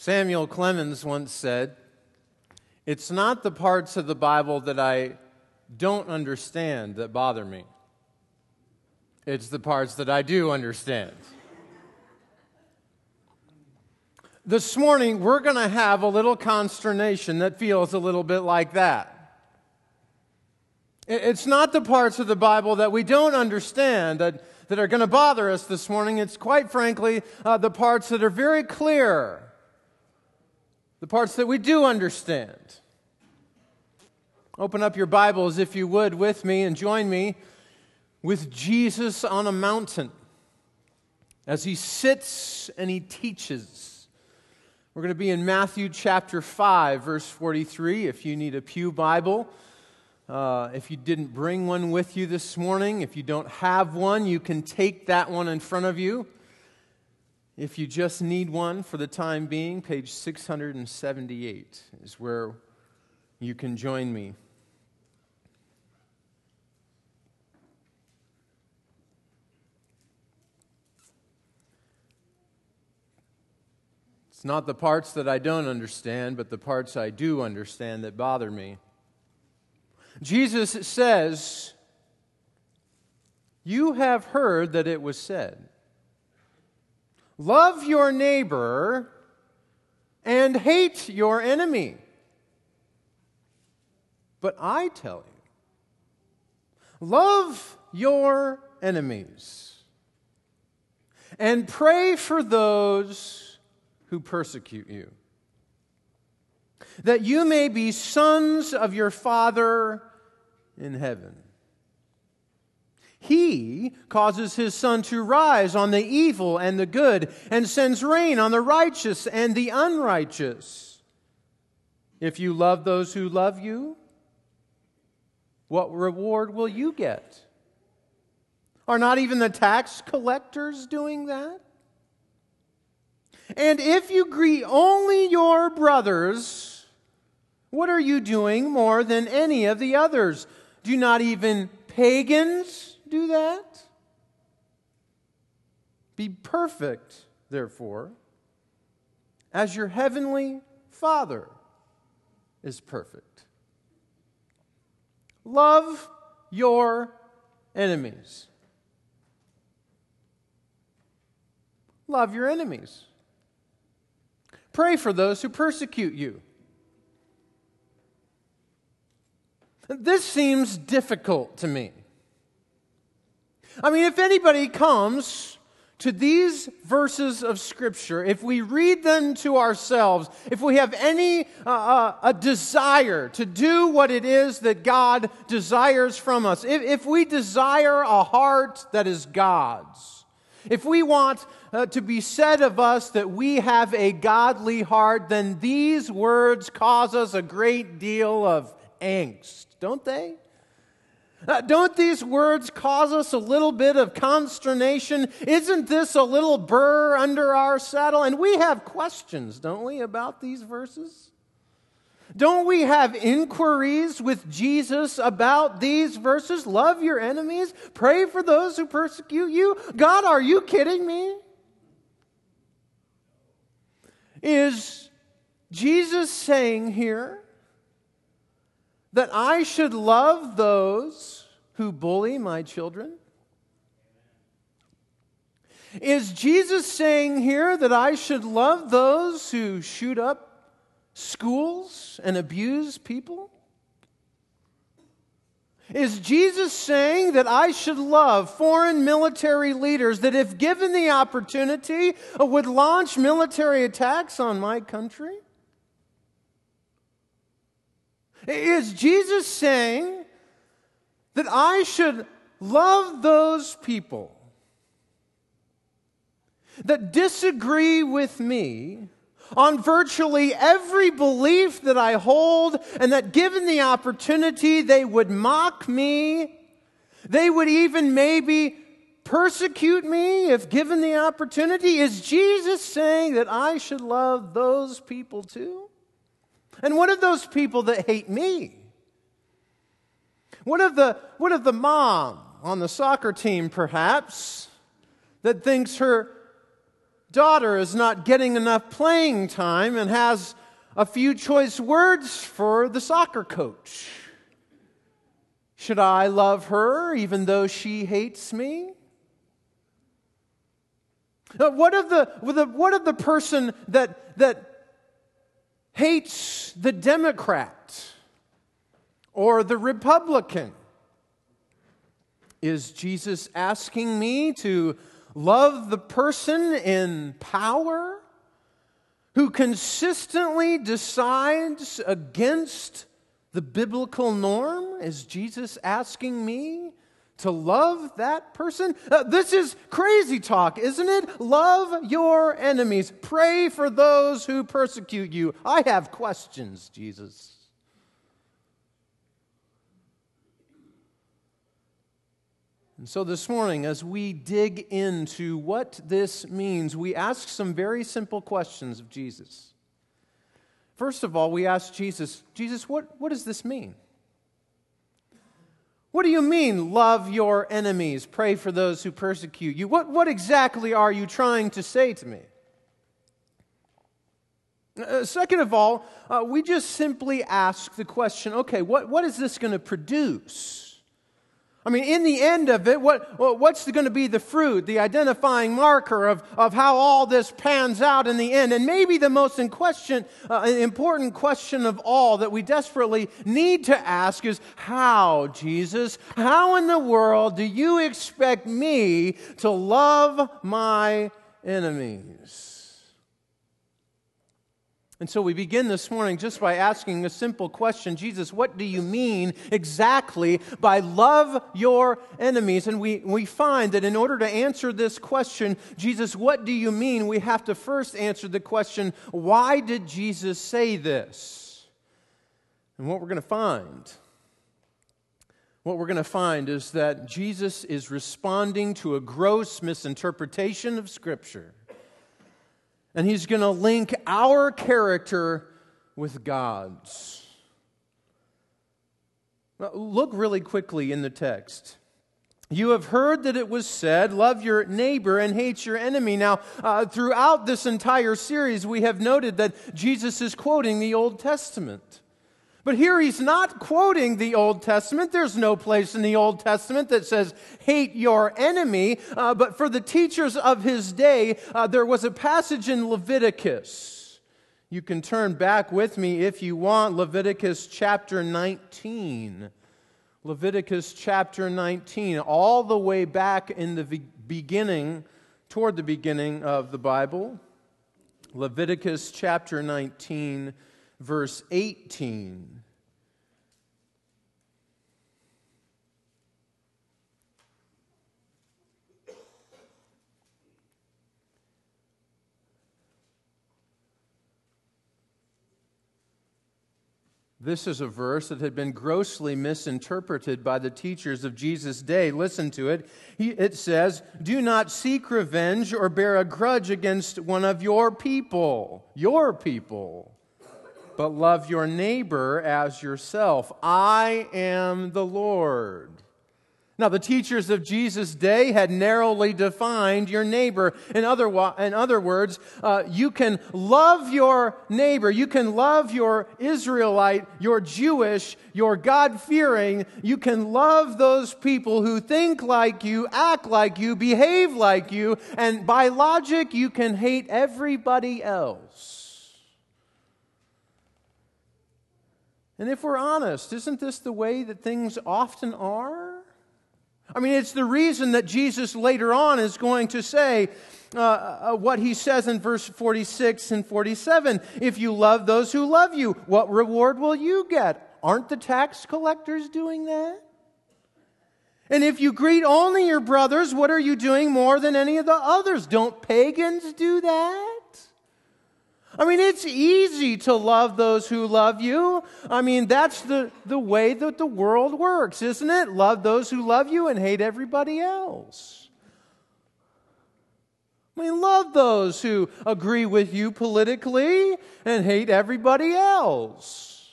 Samuel Clemens once said, It's not the parts of the Bible that I don't understand that bother me, it's the parts that I do understand. This morning, we're going to have a little consternation that feels a little bit like that. It's not the parts of the Bible that we don't understand that, that are going to bother us this morning. It's quite frankly uh, the parts that are very clear the parts that we do understand. Open up your Bibles, if you would, with me and join me with Jesus on a mountain as he sits and he teaches. We're going to be in Matthew chapter 5, verse 43. If you need a Pew Bible, uh, if you didn't bring one with you this morning, if you don't have one, you can take that one in front of you. If you just need one for the time being, page 678 is where you can join me. It's not the parts that I don't understand, but the parts I do understand that bother me. Jesus says, You have heard that it was said. Love your neighbor and hate your enemy. But I tell you, love your enemies and pray for those who persecute you, that you may be sons of your Father in heaven. He causes his sun to rise on the evil and the good, and sends rain on the righteous and the unrighteous. If you love those who love you, what reward will you get? Are not even the tax collectors doing that? And if you greet only your brothers, what are you doing more than any of the others? Do not even pagans do that? Be perfect, therefore, as your heavenly Father is perfect. Love your enemies. Love your enemies. Pray for those who persecute you. This seems difficult to me. I mean, if anybody comes to these verses of Scripture, if we read them to ourselves, if we have any uh, uh, a desire to do what it is that God desires from us, if, if we desire a heart that is God's, if we want uh, to be said of us that we have a godly heart, then these words cause us a great deal of angst, don't they? Uh, don't these words cause us a little bit of consternation? Isn't this a little burr under our saddle? And we have questions, don't we, about these verses? Don't we have inquiries with Jesus about these verses? Love your enemies, pray for those who persecute you. God, are you kidding me? Is Jesus saying here that I should love those who bully my children? Is Jesus saying here that I should love those who shoot up schools and abuse people? Is Jesus saying that I should love foreign military leaders that, if given the opportunity, would launch military attacks on my country? Is Jesus saying that I should love those people that disagree with me on virtually every belief that I hold, and that given the opportunity, they would mock me? They would even maybe persecute me if given the opportunity? Is Jesus saying that I should love those people too? And what of those people that hate me? What of the, what of the mom on the soccer team, perhaps, that thinks her daughter is not getting enough playing time and has a few choice words for the soccer coach. Should I love her even though she hates me? Uh, what of the, what of the person that, that hates the Democrat or the Republican? Is Jesus asking me to love the person in power who consistently decides against the biblical norm? Is Jesus asking me to love that person? Uh, this is crazy talk, isn't it? Love your enemies. Pray for those who persecute you. I have questions, Jesus. And so this morning, as we dig into what this means, we ask some very simple questions of Jesus. First of all, we ask Jesus, Jesus, what, what does this mean? What do you mean, love your enemies, pray for those who persecute you? What, what exactly are you trying to say to me? Uh, second of all, uh, we just simply ask the question okay, what, what is this going to produce? I mean, in the end of it, what, what's going to be the fruit, the identifying marker of, of how all this pans out in the end? And maybe the most question, uh, important question of all that we desperately need to ask is how, Jesus? How in the world do you expect me to love my enemies? And so we begin this morning just by asking a simple question Jesus, what do you mean exactly by love your enemies? And we, we find that in order to answer this question, Jesus, what do you mean? We have to first answer the question, why did Jesus say this? And what we're going to find what we're going to find is that Jesus is responding to a gross misinterpretation of Scripture. And he's going to link our character with God's. Look really quickly in the text. You have heard that it was said, Love your neighbor and hate your enemy. Now, uh, throughout this entire series, we have noted that Jesus is quoting the Old Testament. But here he's not quoting the Old Testament. There's no place in the Old Testament that says, hate your enemy. Uh, but for the teachers of his day, uh, there was a passage in Leviticus. You can turn back with me if you want, Leviticus chapter 19. Leviticus chapter 19, all the way back in the beginning, toward the beginning of the Bible. Leviticus chapter 19 verse 18. This is a verse that had been grossly misinterpreted by the teachers of Jesus' day. Listen to it. It says, Do not seek revenge or bear a grudge against one of your people. Your people but love your neighbor as yourself. I am the Lord. Now, the teachers of Jesus' day had narrowly defined your neighbor. In other, in other words, uh, you can love your neighbor, you can love your Israelite, your Jewish, your God fearing, you can love those people who think like you, act like you, behave like you, and by logic, you can hate everybody else. And if we're honest, isn't this the way that things often are? I mean, it's the reason that Jesus later on is going to say uh, uh, what he says in verse 46 and 47 If you love those who love you, what reward will you get? Aren't the tax collectors doing that? And if you greet only your brothers, what are you doing more than any of the others? Don't pagans do that? I mean, it's easy to love those who love you. I mean, that's the, the way that the world works, isn't it? Love those who love you and hate everybody else. I mean, love those who agree with you politically and hate everybody else.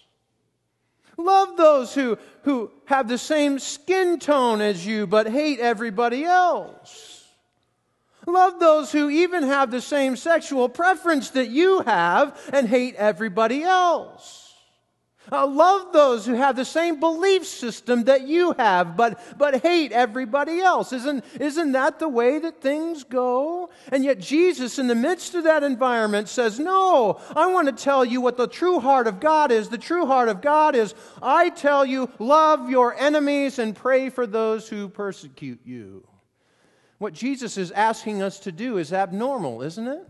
Love those who, who have the same skin tone as you but hate everybody else. Love those who even have the same sexual preference that you have and hate everybody else. Uh, love those who have the same belief system that you have, but, but hate everybody else. Isn't, isn't that the way that things go? And yet, Jesus, in the midst of that environment, says, No, I want to tell you what the true heart of God is. The true heart of God is, I tell you, love your enemies and pray for those who persecute you. What Jesus is asking us to do is abnormal, isn't it?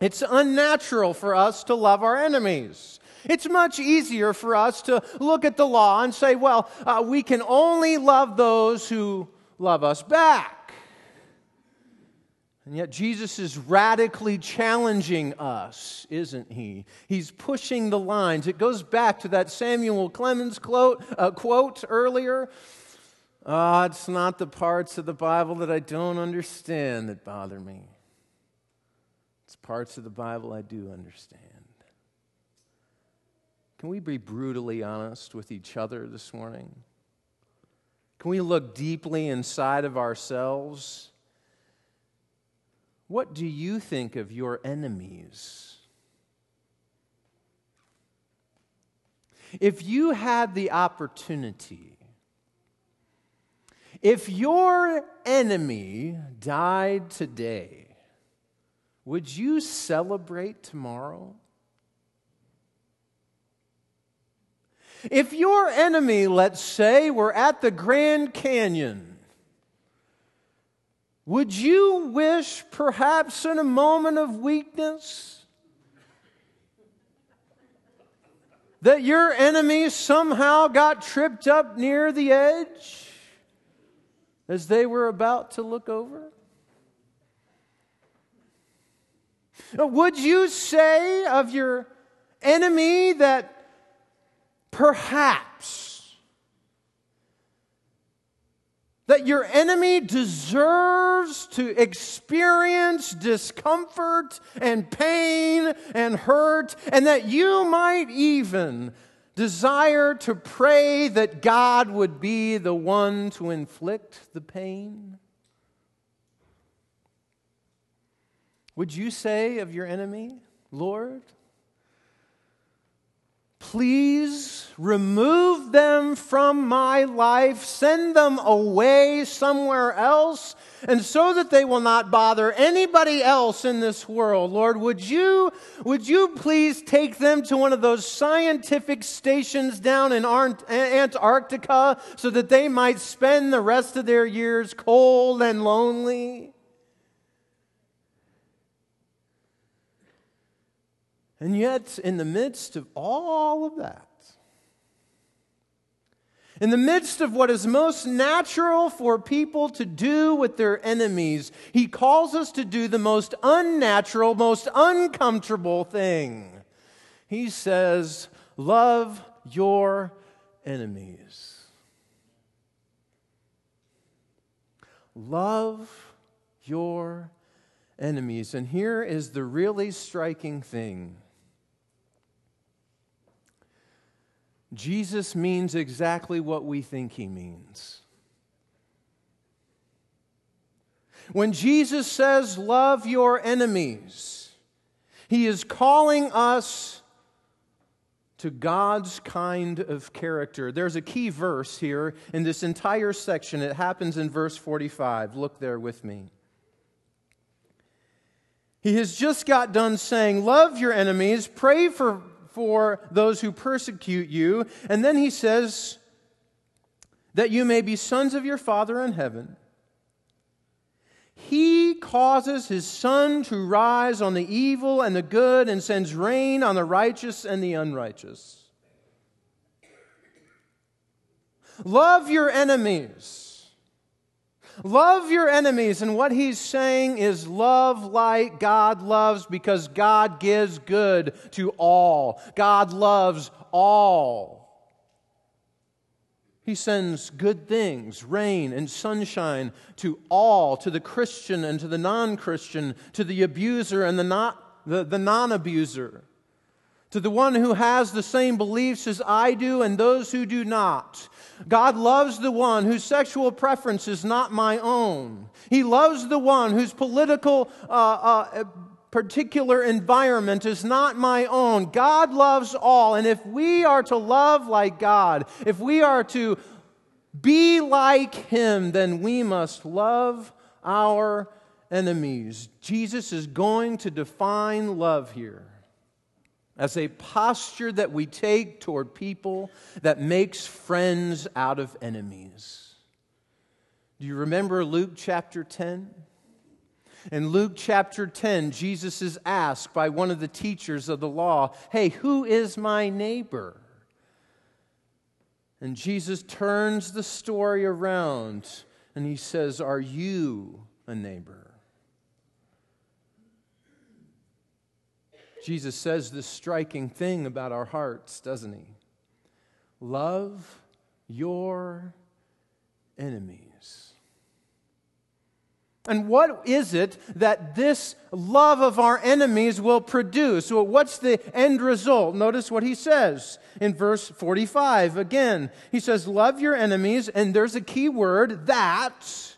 It's unnatural for us to love our enemies. It's much easier for us to look at the law and say, well, uh, we can only love those who love us back. And yet, Jesus is radically challenging us, isn't he? He's pushing the lines. It goes back to that Samuel Clemens quote, uh, quote earlier. Ah, oh, it's not the parts of the Bible that I don't understand that bother me. It's parts of the Bible I do understand. Can we be brutally honest with each other this morning? Can we look deeply inside of ourselves? What do you think of your enemies? If you had the opportunity, if your enemy died today, would you celebrate tomorrow? If your enemy, let's say, were at the Grand Canyon, would you wish, perhaps in a moment of weakness, that your enemy somehow got tripped up near the edge as they were about to look over? Would you say of your enemy that perhaps that your enemy deserves to experience discomfort and pain and hurt, and that you might even desire to pray that God would be the one to inflict the pain? Would you say of your enemy, Lord, Please remove them from my life, send them away somewhere else, and so that they will not bother anybody else in this world. Lord, would you, would you please take them to one of those scientific stations down in Antarctica so that they might spend the rest of their years cold and lonely? And yet, in the midst of all of that, in the midst of what is most natural for people to do with their enemies, he calls us to do the most unnatural, most uncomfortable thing. He says, Love your enemies. Love your enemies. And here is the really striking thing Jesus means exactly what we think he means. When Jesus says, Love your enemies, he is calling us to God's kind of character. There's a key verse here in this entire section. It happens in verse 45. Look there with me. He has just got done saying, Love your enemies, pray for for those who persecute you. And then he says, that you may be sons of your Father in heaven. He causes his sun to rise on the evil and the good and sends rain on the righteous and the unrighteous. Love your enemies. Love your enemies. And what he's saying is love like God loves because God gives good to all. God loves all. He sends good things, rain and sunshine to all, to the Christian and to the non Christian, to the abuser and the, not, the, the non abuser, to the one who has the same beliefs as I do and those who do not. God loves the one whose sexual preference is not my own. He loves the one whose political uh, uh, particular environment is not my own. God loves all. And if we are to love like God, if we are to be like Him, then we must love our enemies. Jesus is going to define love here as a posture that we take toward people that makes friends out of enemies. Do you remember Luke chapter 10? In Luke chapter 10, Jesus is asked by one of the teachers of the law, Hey, who is my neighbor? And Jesus turns the story around and he says, Are you a neighbor? Jesus says this striking thing about our hearts, doesn't he? Love your enemies. And what is it that this love of our enemies will produce? Well, what's the end result? Notice what he says in verse 45. Again, he says, Love your enemies, and there's a key word, that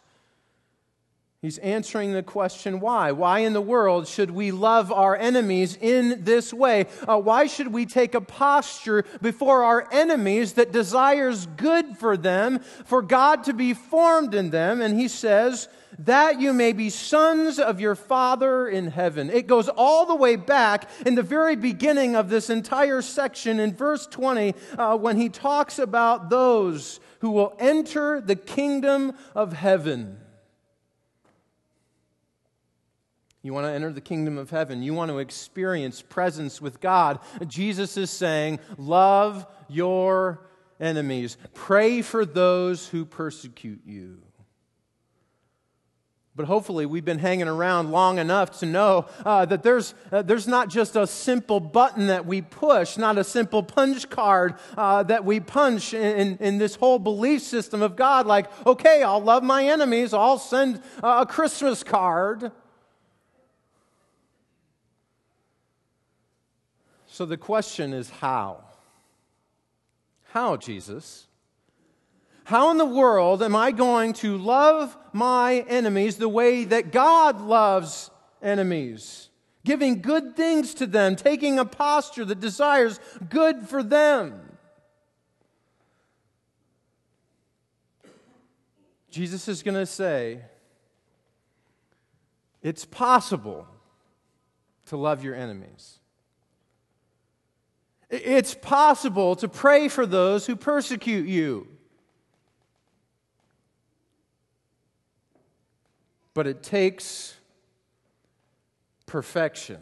He's answering the question why? Why in the world should we love our enemies in this way? Uh, why should we take a posture before our enemies that desires good for them, for God to be formed in them? And he says, that you may be sons of your Father in heaven. It goes all the way back in the very beginning of this entire section in verse 20 uh, when he talks about those who will enter the kingdom of heaven. You want to enter the kingdom of heaven. You want to experience presence with God. Jesus is saying, Love your enemies. Pray for those who persecute you. But hopefully, we've been hanging around long enough to know uh, that there's, uh, there's not just a simple button that we push, not a simple punch card uh, that we punch in, in, in, this whole belief system of God, like, okay, I'll love my enemies, I'll send a Christmas card. So the question is how? How, Jesus? How in the world am I going to love my enemies the way that God loves enemies? Giving good things to them, taking a posture that desires good for them. Jesus is going to say, it's possible to love your enemies. It's possible to pray for those who persecute you. But it takes perfection.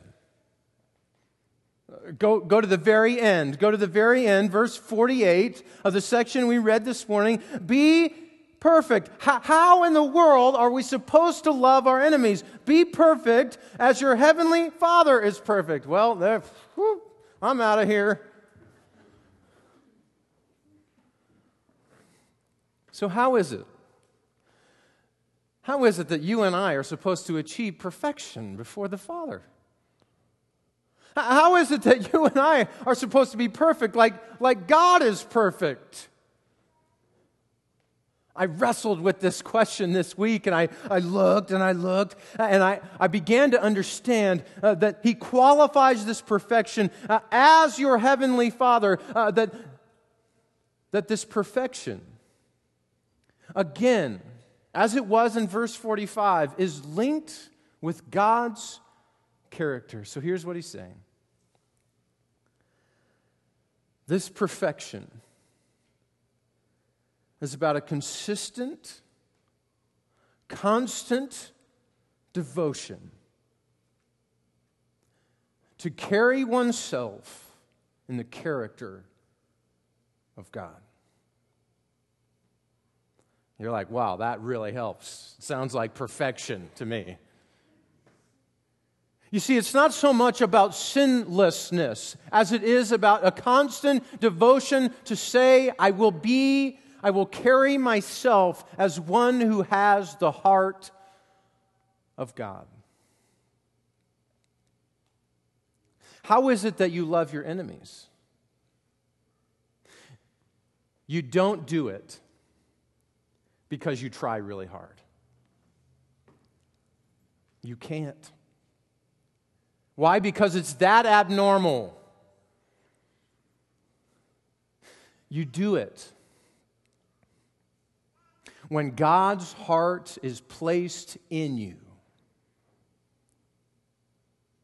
Go, go to the very end. Go to the very end, verse 48 of the section we read this morning. Be perfect. How, in the world are we supposed to love our enemies? Be perfect as your heavenly Father is perfect. Well, there, whew, I'm out of here. So, how is it? How is it that you and I are supposed to achieve perfection before the Father? How is it that you and I are supposed to be perfect like, like God is perfect? I wrestled with this question this week and I, I looked and I looked and I, I began to understand uh, that He qualifies this perfection uh, as your Heavenly Father, uh, that, that this perfection, again, as it was in verse 45, is linked with God's character. So here's what He's saying this perfection is about a consistent, constant devotion to carry oneself in the character of God. You're like, wow, that really helps. Sounds like perfection to me. You see, it's not so much about sinlessness as it is about a constant devotion to say, I will be I will carry myself as one who has the heart of God. How is it that you love your enemies? You don't do it because you try really hard. You can't. Why? Because it's that abnormal. You do it when God's heart is placed in you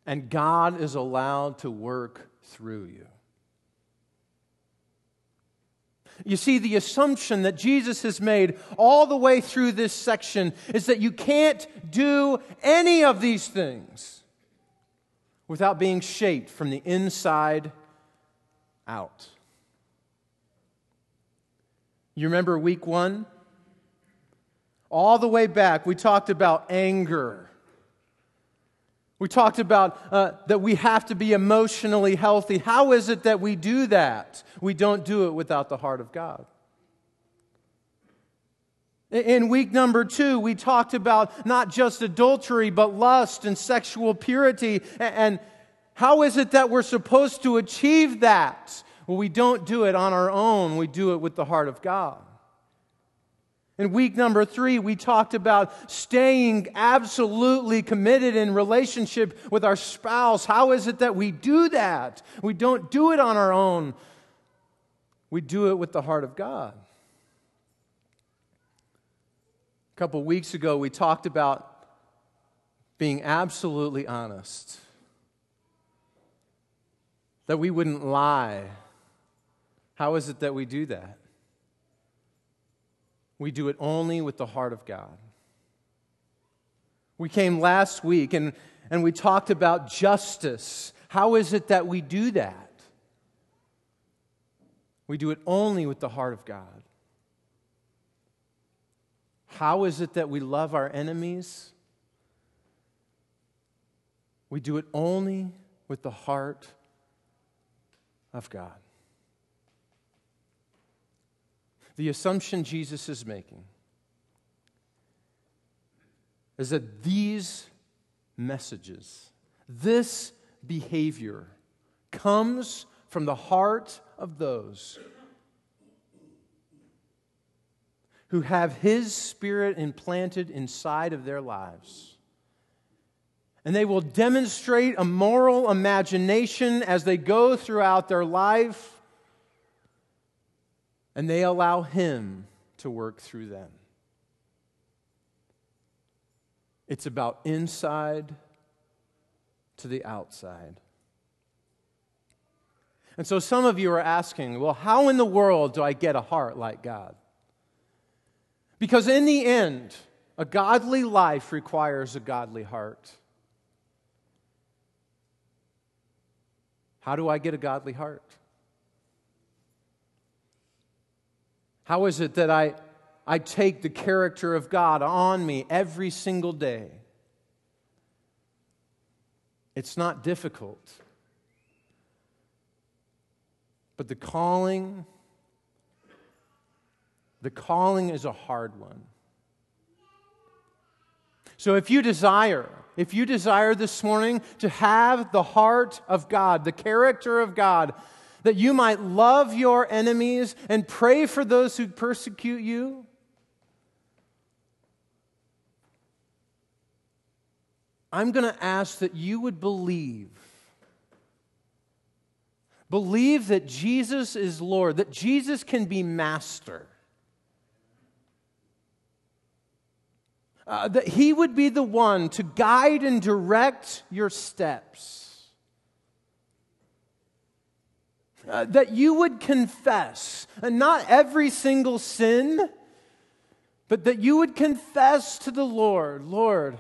and God is allowed to work through you. You see, the assumption that Jesus has made all the way through this section is that you can't do any of these things without being shaped from the inside out. You remember week one? All the way back, we talked about anger. We talked about uh, that we have to be emotionally healthy. How is it that we do that? We don't do it without the heart of God. In week number two, we talked about not just adultery, but lust and sexual purity. And how is it that we're supposed to achieve that? Well, we don't do it on our own, we do it with the heart of God. In week number three, we talked about staying absolutely committed in relationship with our spouse. How is it that we do that? We don't do it on our own, we do it with the heart of God. A couple weeks ago, we talked about being absolutely honest, that we wouldn't lie. How is it that we do that? We do it only with the heart of God. We came last week and, and we talked about justice. How is it that we do that? We do it only with the heart of God. How is it that we love our enemies? We do it only with the heart of God. The assumption Jesus is making is that these messages, this behavior, comes from the heart of those who have His Spirit implanted inside of their lives. And they will demonstrate a moral imagination as they go throughout their life and they allow Him to work through them. It's about inside to the outside. And so some of you are asking, well, how in the world do I get a heart like God? Because in the end, a godly life requires a godly heart. How do I get a godly heart? How is it that I, I take the character of God on me every single day? It's not difficult. But the calling, the calling is a hard one. So if you desire, if you desire this morning to have the heart of God, the character of God, that you might love your enemies and pray for those who persecute you? I'm going to ask that you would believe. Believe that Jesus is Lord, that Jesus can be master. Uh, that he would be the one to guide and direct your steps. Uh, that you would confess, and not every single sin, but that you would confess to the Lord, Lord,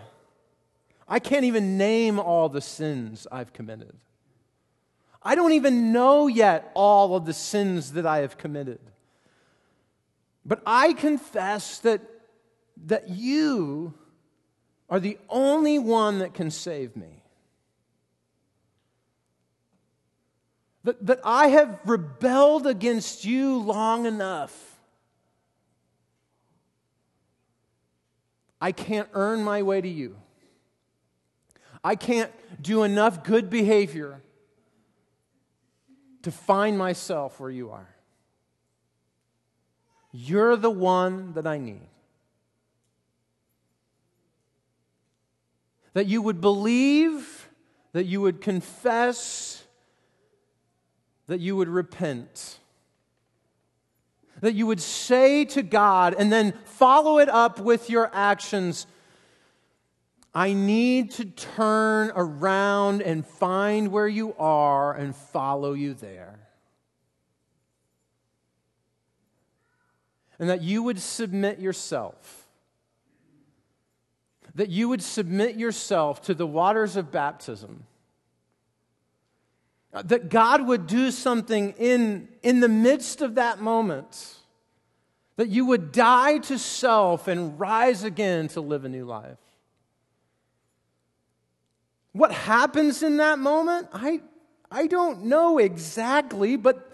I can't even name all the sins I've committed. I don't even know yet all of the sins that I have committed. But I confess that, that you are the only one that can save me. That, that I have rebelled against you long enough. I can't earn my way to you. I can't do enough good behavior to find myself where you are. You're the one that I need. That you would believe, that you would confess, that you would repent. That you would say to God and then follow it up with your actions. I need to turn around and find where you are and follow you there. and that you would submit yourself. That you would submit yourself to the waters of baptism. Uh, that God would do something in, in the midst of that moment. That you would die to self and rise again to live a new life. What happens in that moment? I, I don't know exactly, but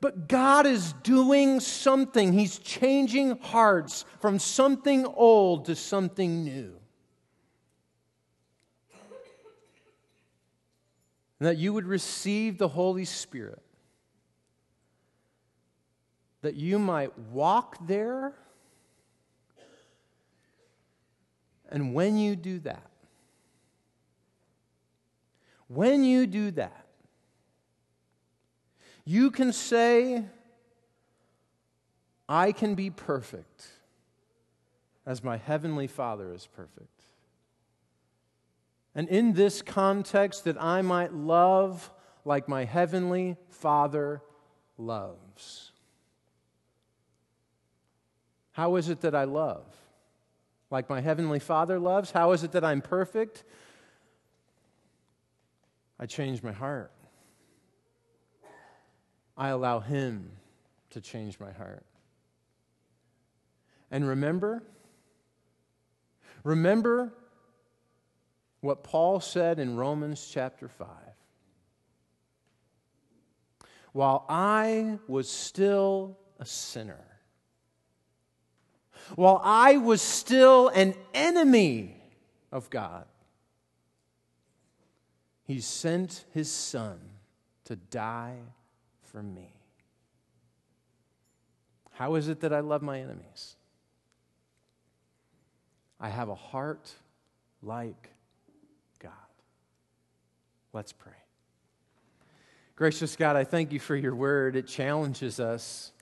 but God is doing something. He's changing hearts from something old to something new. And that you would receive the Holy Spirit. That you might walk there. And when you do that, when you do that, you can say, I can be perfect as my heavenly Father is perfect. And in this context, that I might love like my heavenly Father loves. How is it that I love? Like my heavenly Father loves? How is it that I'm perfect? I change my heart. I allow Him to change my heart. And remember, remember what Paul said in Romans chapter 5. While I was still a sinner, while I was still an enemy of God, He sent His Son to die for me. How is it that I love my enemies? I have a heart like. Let's pray. Gracious God, I thank you for your word. It challenges us.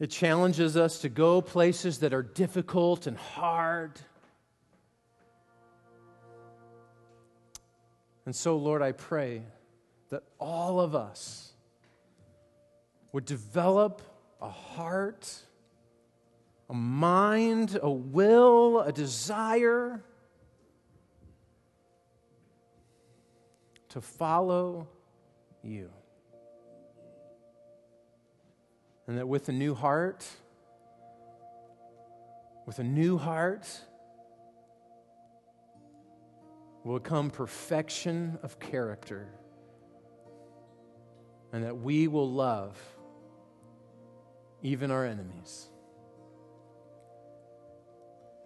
It challenges us to go places that are difficult and hard. And so, Lord, I pray that all of us would develop a heart, a mind, a will, a desire to follow you. And that with a new heart, with a new heart, will come perfection of character and that we will love even our enemies.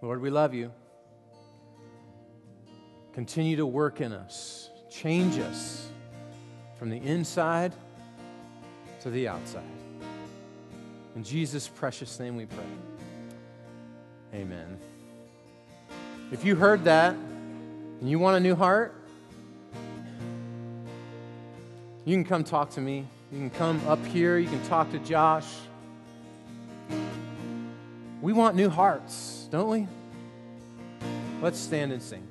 Lord, we love you. Continue to work in us, change us from the inside to the outside. In Jesus' precious name we pray. Amen. If you heard that and you want a new heart, you can come talk to me. You can come up here. You can talk to Josh. We want new hearts, don't we? Let's stand and sing.